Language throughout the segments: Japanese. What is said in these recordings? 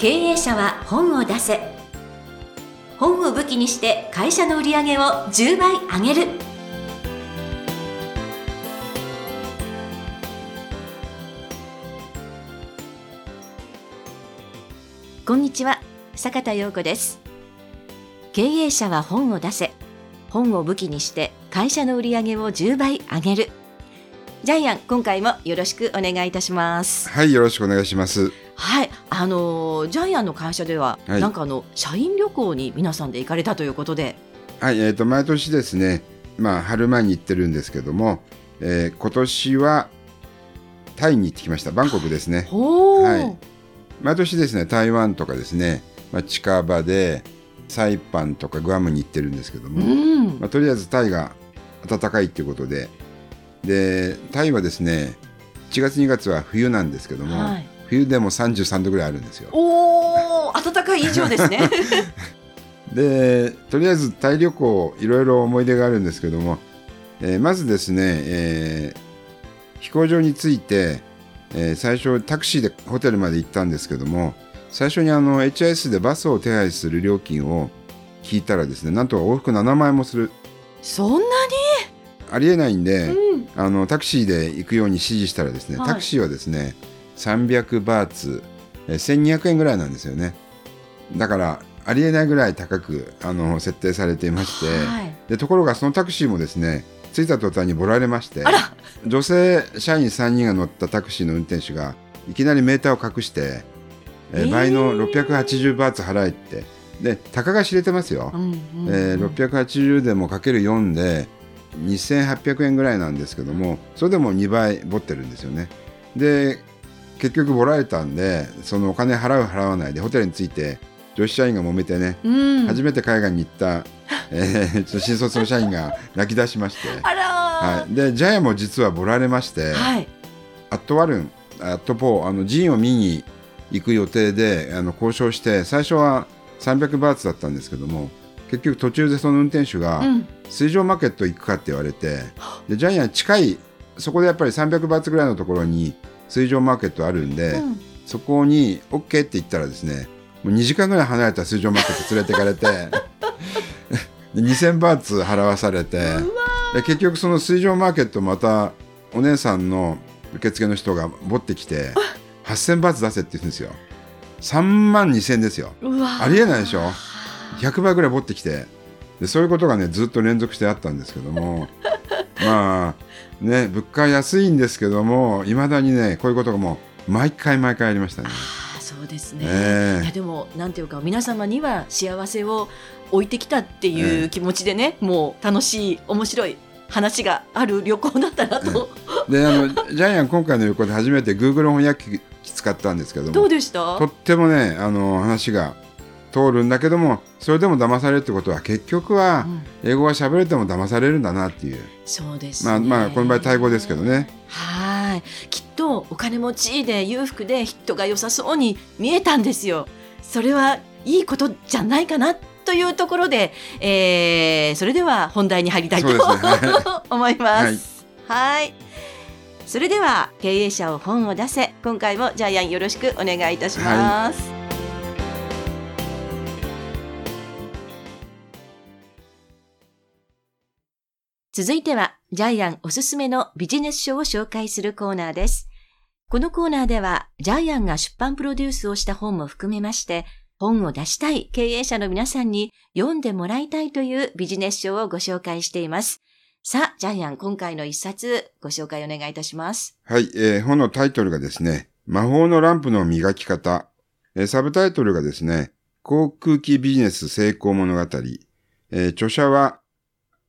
経営者は本を出せ。本を武器にして会社の売り上げを10倍上げる。こんにちは坂田陽子です。経営者は本を出せ。本を武器にして会社の売り上げを10倍上げる。ジャイアン今回もよろしくお願いいたしますはい、よろしくお願いします。はい、あのージャイアンの会社では、はいなんかあの社員旅行に皆さんで行かれたということで、はい、えっ、と、毎年ですね、まあ、春前に行ってるんですけども、えー今年はタイに行ってきました。バンコクですね。はい毎年ですね、台湾とかですね、まあ、近場でサイパンとかグアムに行ってるんですけどうも、ん、まあ、とりあえずタイが暖かいっていうことで、で、タイはですね、1月2月は冬なんですけども、はい、冬でも33度ぐらいあるんですよ。おお、暖かい以上ですね。でとりあえずタイ旅行いろいろ思い出があるんですけども、えーまずですね、えー飛行場に着いて、えー最初タクシーでホテルまで行ったんですけども最初にあの HIS でバスを手配する料金を聞いたらですねなんと往復7万円もするそんなありえないんで、に、うん、あのタクシーで行くように指示したらですね、はい。タクシーはですね300バーツ、えー1200円ぐらいなんですよね。だからありえないぐらい高くあの設定されていまして、はい、でところがそのタクシーもですね着いた途端にボラれまして女性社員3人が乗ったタクシーの運転手がいきなりメーターを隠して、えーえー。倍の680バーツ払えって。でたかが知れてますよ、うんうんえー680でもかける4で2800円ぐらいなんですけどもそれでも2倍持ってるんですよね。で結局ボラれたんでそのお金払う払わないでホテルに着いて女子社員が揉めてね、うん、初めて海外に行った、えー新卒の社員が泣き出しまして、はい、でジャヤも実はボラれまして、はい、アットワルンアットポーあの寺院を見に行く予定であの交渉して最初は300バーツだったんですけども結局途中でその運転手がうん、水上マーケット行くかって言われて、でジャイアン近いそこでやっぱり300バーツぐらいのところに水上マーケットあるんで、うん。そこに OK って言ったらですねもう2時間ぐらい離れた水上マーケット連れてかれて で2000バーツ払わされてで結局その水上マーケットまたお姉さんの受付の人が持ってきて8000バーツ出せって言うんですよ。3万2000ですよ。ありえないでしょ100倍ぐらい持ってきてでそういうことがねずっと連続してあったんですけども まあね物価は安いんですけどもいまだにねこういうことがもう毎回毎回ありましたね。そうですね、ええ。いやでもなんていうか皆様には幸せを置いてきたっていえう気持ちでね、もう楽しい面白い話がある旅行だったなと、であのジャイアン今回の旅行で初めて Google 翻訳機使ったんですけどもどうでした？とってもねあの話が通るんだけどもそれでも騙されるってことは結局はうん。英語が喋れても騙されるんだなっていう。そうですね。まあまあこの場合タイ語ですけどね。はい。きっとお金持ちで裕福で人が良さそうに見えたんですよ。それはいいことじゃないかなというところで、えーそれでは本題に入りたいと、ね。は 思います。はい。それでは経営者を本を出せ。今回もジャイアンよろしくお願いいたします、続いてはジャイアンおすすめのビジネス書を紹介するコーナーです。このコーナーではジャイアンが出版プロデュースをした本も含めまして本を出したい経営者の皆さんに読んでもらいたいというビジネス書をご紹介しています。さあ、ジャイアン、今回の一冊ご紹介お願いいたします。はい、えー本のタイトルがですね魔法のランプの磨き方、えーサブタイトルがですね航空機ビジネス成功物語、えー著者は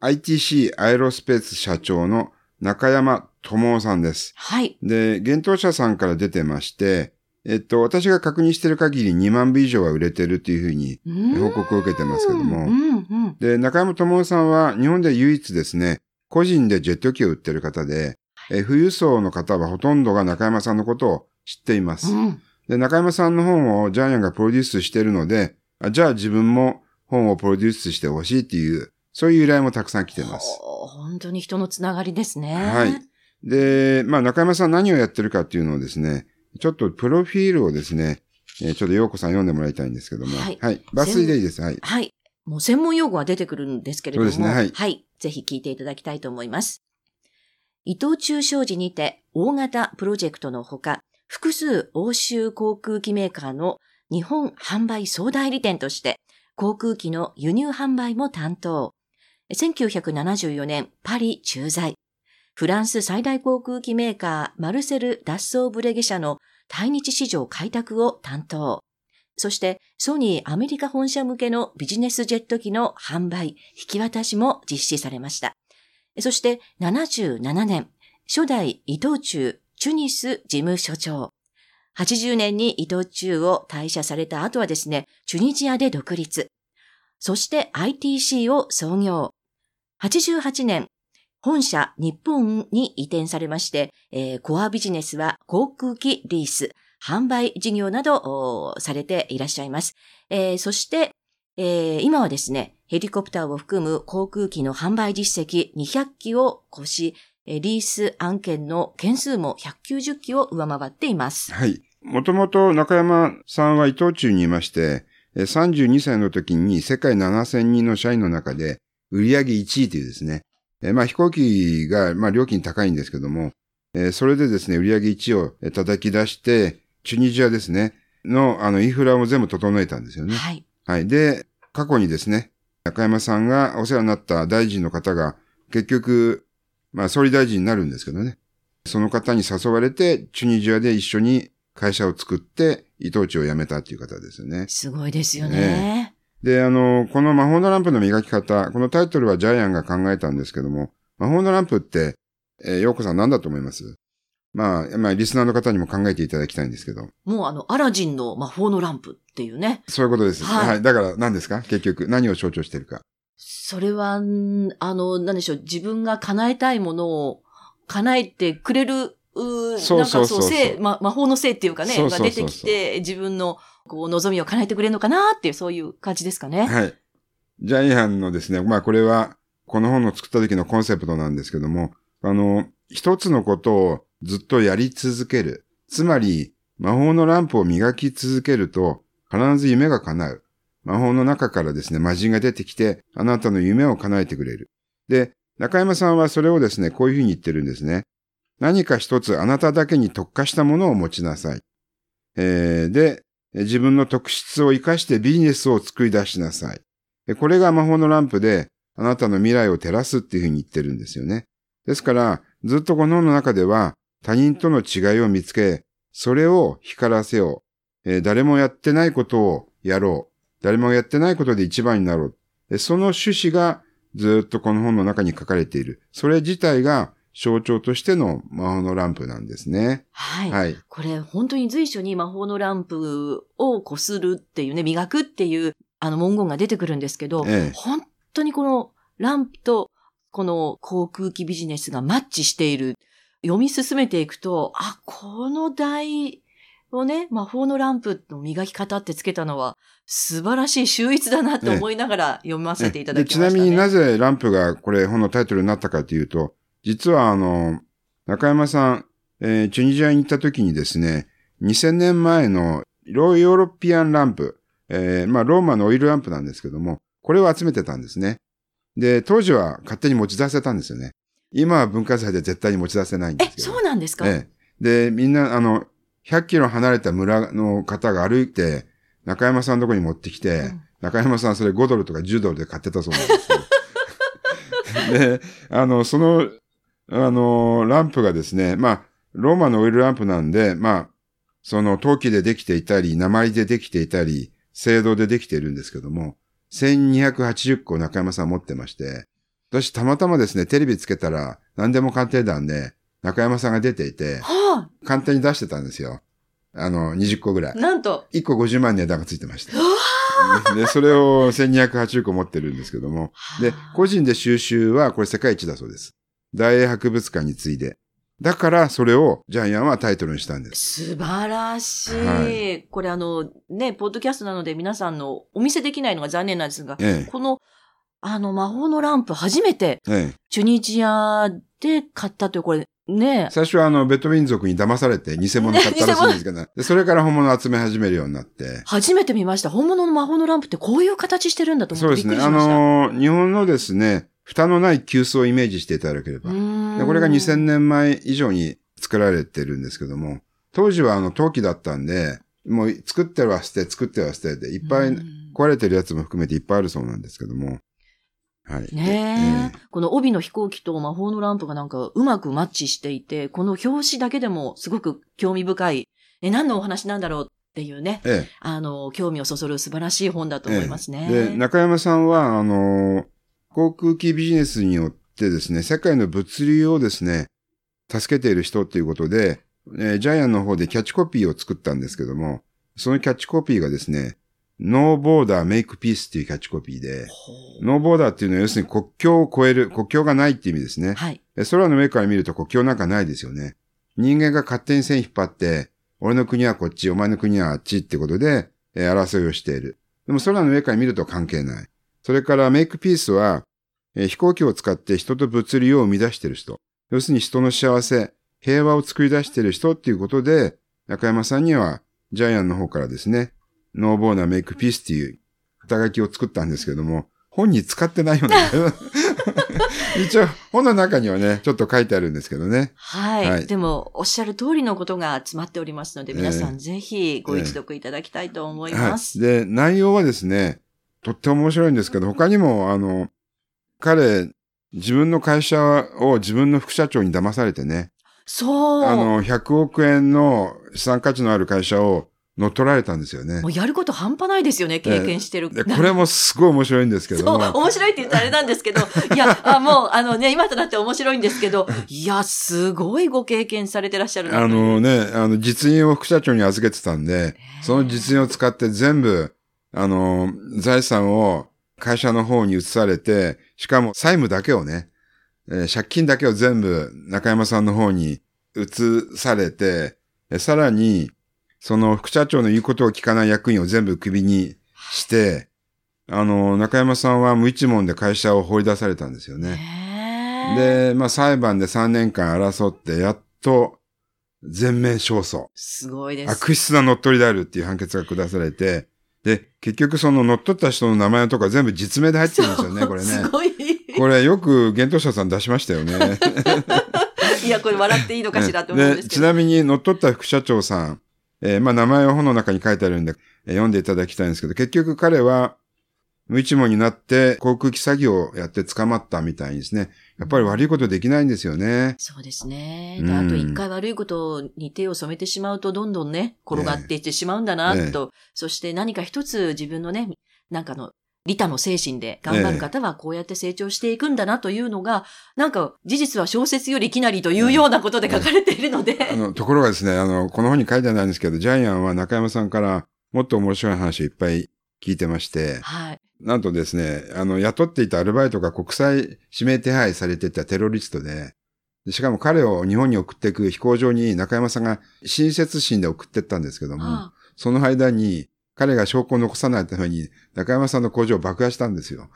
ITC アイロスペース社長の中山智夫さんです。はい。で、幻冬者さんから出てまして、えっと、私が確認している限り2万部以上は売れてるっていうふうに報告を受けてますけどもうんうん。で、中山智夫さんは日本で唯一ですね、個人でジェット機を売ってる方で、え富裕層の方はほとんどが中山さんのことを知っています。うん。で、中山さんの本をジャイアンがプロデュースしているので、あじゃあ自分も本をプロデュースしてほしいっていう、そういう依頼もたくさん来てます。本当に人のつながりですね。はい。で、まあ中山さん何をやってるかっていうのをですね、ちょっとプロフィールをですね、えーちょっと陽子さん読んでもらいたいんですけども。ははいい。抜粋でいいです。はい。はい。もう専門用語は出てくるんですけれども。そうですねはいはい。ぜひ聞いていただきたいと思います。伊藤忠商事にて大型プロジェクトのほか、複数欧州航空機メーカーの日本販売総代理店として、航空機の輸入販売も担当。1974年パリ駐在。フランス最大航空機メーカーマルセル・ダッソーブレゲ社の対日市場開拓を担当。そして、ソニーアメリカ本社向けのビジネスジェット機の販売、引き渡しも実施されました。そして、77年、初代伊藤忠チュニス事務所長。80年に伊藤忠を退社された後はですね、チュニジアで独立。そして ITC を創業。88年、本社日本に移転されまして、えーコアビジネスは航空機リース、販売事業などされていらっしゃいます。えーそして、えー今はですね、ヘリコプターを含む航空機の販売実績200機を超し、リース案件の件数も190機を上回っています。はい。もともと中山さんは伊藤忠にいまして、32歳の時に世界7000人の社員の中で売上1位というですね、えーまあ飛行機がまあ料金高いんですけども、えーそれでですね、売上1位をえー叩き出して、チュニジアですね、のあのインフラを全部整えたんですよね。はい。はい。で、過去にですね、中山さんがお世話になった大臣の方が、結局、まあ総理大臣になるんですけどね。その方に誘われて、チュニジアで一緒に会社を作って、伊藤忠を辞めたっていう方ですよね。すごいですよね。で、あの、この魔法のランプの磨き方、このタイトルはジャイアンが考えたんですけども、魔法のランプって、えー、ようこさん何だと思います？まあ、まあ、リスナーの方にも考えていただきたいんですけど。もうあの、アラジンの魔法のランプっていうね。そういうことです。ははいい。だから何ですか？結局、何を象徴してるか。それは、んあの、なんでしょう、自分が叶えたいものを叶えてくれる、うそうそうそうそうなんかそう、性、ま、魔法の性っていうかね、が出てきて、自分の、こう、望みを叶えてくれるのかなっていう、そういう感じですかね。はい。ジャイアンのですね、まあこれは、この本を作った時のコンセプトなんですけども、あの、一つのことをずっとやり続ける。つまり、魔法のランプを磨き続けると、必ず夢が叶う。魔法の中からですね、魔人が出てきて、あなたの夢を叶えてくれる。で、中山さんはそれをですね、こういうふうに言ってるんですね。何か一つあなただけに特化したものを持ちなさい。えーで、自分の特質を活かしてビジネスを作り出しなさい。これが魔法のランプで、あなたの未来を照らすっていうふうに言ってるんですよね。ですから、ずっとこの本の中では、他人との違いを見つけ、それを光らせよう。誰もやってないことをやろう。誰もやってないことで一番になろう。その趣旨がずっとこの本の中に書かれている。それ自体が象徴としての魔法のランプなんですね。はい。はい。これ、本当に随所に魔法のランプをこするっていうね、磨くっていう、あの文言が出てくるんですけど、ええ本当にこのランプとこの航空機ビジネスがマッチしている。読み進めていくと、あ、この題をね、魔法のランプの磨き方ってつけたのは素晴らしい秀逸だなって思いながら読ませていただきました、ねでちなみになぜランプがこれ本のタイトルになったかというと、実はあの、中山さん、えーチュニジアに行った時にですね、2000年前のローヨーロピアンランプ、えーまあローマのオイルランプなんですけども、これを集めてたんですね。で、当時は勝手に持ち出せたんですよね。今は文化財で絶対に持ち出せないんでえす、けど。そうなんですか、ええ。で、みんな、あの、100キロ離れた村の方が歩いて、中山さんのとこに持ってきて、うん中山さんそれ5ドルとか10ドルで買ってたそうなんですよ。で、あの、その、あの、ランプがですね、まあ、ローマのオイルランプなんで、まあ、その陶器でできていたり、鉛でできていたり、青銅でできているんですけども、1280個中山さん持ってまして、私たまたまですね、テレビつけたら、何でも鑑定団で、中山さんが出ていて、は簡単に出してたんですよ。あの、20個ぐらあ、い。なんと、1個50万値段がついてましたで、それを1280個持ってるんですけども。ではあ、個人で収集はこれ世界一だそうです。大英博物館に次いで。だから、それをジャイアンはタイトルにしたんです。素晴らしい。はこれあの、ね、ポッドキャストなので皆さんのお見せできないのが残念なんですが、えこの、あの、魔法のランプ初めてえ、えチュニジアで買ったという、これ、ね最初はあの、ベトミン族に騙されて偽物買ったらしいんですけど、でそれから本物を集め始めるようになって。初めて見ました。本物の魔法のランプってこういう形してるんだと思ってそうですね。あ。のー日本のですね、蓋のない急須をイメージしていただければ。これが2000年前以上に作られてるんですけども、当時はあの陶器だったんで、もう作っては捨て、作っては捨てで、いっぱいうん壊れてるやつも含めていっぱいあるそうなんですけども。はい。ねええこの帯の飛行機と魔法のランプがなんかうまくマッチしていて、この表紙だけでもすごく興味深い、え何のお話なんだろうっていうね、ええあの、興味をそそる素晴らしい本だと思いますね。で、中山さんは、あのー航空機ビジネスによってですね、世界の物流をですね、助けている人っていうことで、えージャイアンの方でキャッチコピーを作ったんですけども、そのキャッチコピーがですね、ノーボーダーメイクピースっていうキャッチコピーで、ほノーボーダーっていうのは要するに国境を越える、国境がないっていう意味ですね。うはい。え空の上から見ると国境なんかないですよね。人間が勝手に線引っ張って、俺の国はこっち、お前の国はあっちってことで、えー争いをしている。でも空の上から見ると関係ない。それからメイクピースは、えー飛行機を使って人と物流を生み出している人。要するに人の幸せ、平和を作り出している人っていうことで、中山さんにはジャイアンの方からですね、ノーボーナーメイクピースっていう肩書きを作ったんですけども、本に使ってないよね。一応、本の中にはね、ちょっと書いてあるんですけどね。はい。はいでも、おっしゃる通りのことが詰まっておりますので、皆さえんぜひご一読いただきたいと思いはます。い。で、内容はですね、とっても面白いんですけど、他にも、あの、彼、自分の会社を自分の副社長に騙されてね、そう。あの、100億円の資産価値のある会社を乗っ取られたんですよねも。うやること半端ないですよね、経験してる。で、これもすごい面白いんですけどそう、も、面白いって言ったらあれなんですけど、いや、あもう、あのね、今となって面白いんですけど、いや、すごいご経験されてらっしゃるあのね、あの、実印を副社長に預けてたんで、その実印を使って全部、あの、財産を会社の方に移されて、しかも債務だけをね、えー借金だけを全部中山さんの方に移されて、えさらに、その副社長の言うことを聞かない役員を全部クビにして、あの、中山さんは無一文で会社を放り出されたんですよね。で、まあ裁判で3年間争って、やっと全面勝訴。すごいです。悪質な乗っ取りであるっていう判決が下されて、で、結局その乗っ取った人の名前とか全部実名で入ってるんですよね、これねす。ごい。これよく幻冬者さん出しましたよね。いや、これ笑っていいのかしらと思うんですけど。ちなみに乗っ取った副社長さん、えーまあ名前は本の中に書いてあるんで、えー読んでいただきたいんですけど、結局彼は無一文になって航空機詐欺をやって捕まったみたいにですね。やっぱり悪いことできないんですよね。そうですね。あと一回悪いことに手を染めてしまうと、どんどんね、転がっていってしまうんだな、ええと。そして何か一つ自分のね、なんかの、利他の精神で頑張る方はこうやって成長していくんだなというのが、なんか事実は小説よりきなりというようなことで書かれているので。あの、ところがですね、あの、この本に書いてないんですけど、ジャイアンは中山さんからもっと面白い話をいっぱい聞いてまして、はい。なんとですね、あの、雇っていたアルバイトが国際指名手配されていたテロリストで、でしかも彼を日本に送っていく飛行場に中山さんが親切心で送ってったんですけども、あその間に彼が証拠を残さないために中山さんの工場を爆破したんですよ。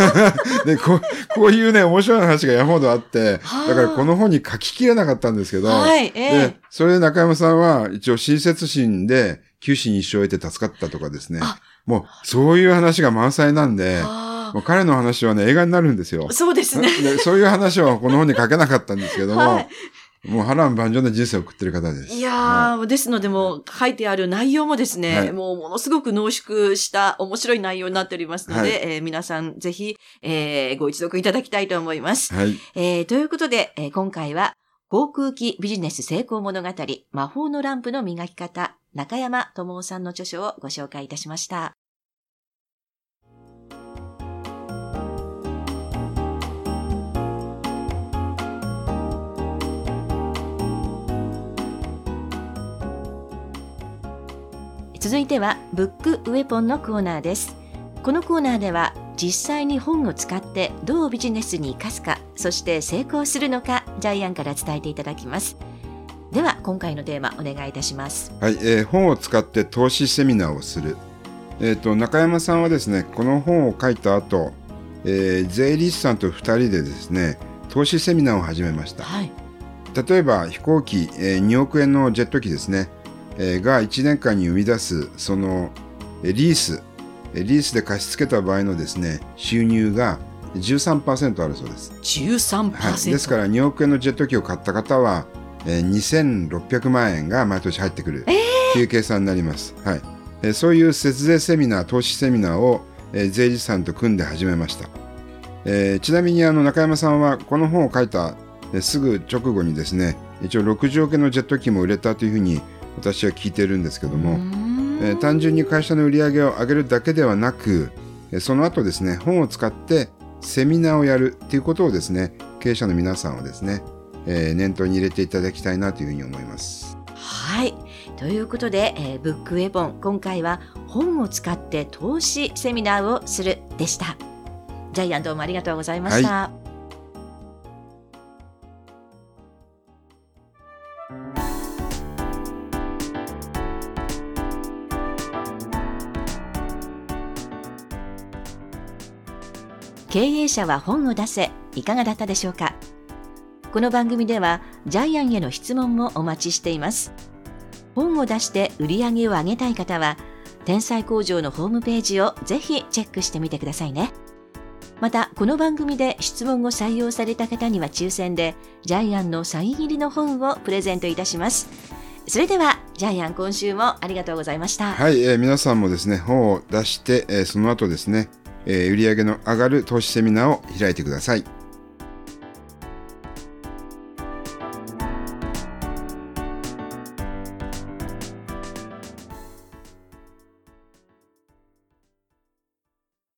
でこう、こういうね、面白い話が山ほどあって、はあだからこの本に書ききれなかったんですけど、はい、ええで、それで中山さんは一応親切心で九死に一生を得て助かったとかですねあ。もうそういう話が満載なんで、あもう彼の話はね、映画になるんですよあ。そうですね。でそういう話はこの本に書けなかったんですけども、はいもう波乱万丈な人生を送ってる方です。いやはー、ですのでもう書いてある内容もですね、はいもうものすごく濃縮した面白い内容になっておりますので、はいえー皆さんぜひ、えーご一読いただきたいと思います。はい。えーということで、えー今回は航空機ビジネス成功物語魔法のランプの磨き方中山智夫さんの著書をご紹介いたしました。続いてはブックウェポンのコーナーです。このコーナーでは実際に本を使ってどうビジネスに生かすか、そして成功するのか、ジャイアンから伝えていただきます。では、今回のテーマお願いいたします。はい、えー本を使って投資セミナーをする。えっ、と、中山さんはですね、この本を書いた後、えー税理士さんと二人でですね、投資セミナーを始めました。はい。例えば飛行機、えー2億円のジェット機ですね、えーが1年間に生み出すそのえーリース、えーリースで貸し付けた場合のですね収入が13%あるそうです。13%。はい、ですから2億円のジェット機を買った方は、えー2600万円が毎年入ってくるという計算になります。はいえーそういう節税セミナー、投資セミナーを、えー税理士さんと組んで始めました。えーちなみにあの中山さんはこの本を書いた、えーすぐ直後にですね一応60億円のジェット機も売れたというふうに私は聞いてるんですけども、えー単純に会社の売り上げを上げるだけではなく、えーその後ですね本を使ってセミナーをやるっていうことをですね経営者の皆さんはですね、えー念頭に入れていただきたいなというふうに思います。はい。ということで、えーブックウェポン、今回は本を使って投資セミナーをするでした。ジャイアンどうもありがとうございました。経営者は本を出せいかがだったでしょうか？この番組ではジャイアンへの質問もお待ちしています。本を出して売り上げを上げたい方は天才工場のホームページをぜひチェックしてみてくださいね。またこの番組で質問を採用された方には抽選でジャイアンのサイン入りの本をプレゼントいたします。それではジャイアン今週もありがとうございました。はい、えー皆さんもですね本を出して、えーその後ですね、え売上の上がる投資セミナーを開いてください。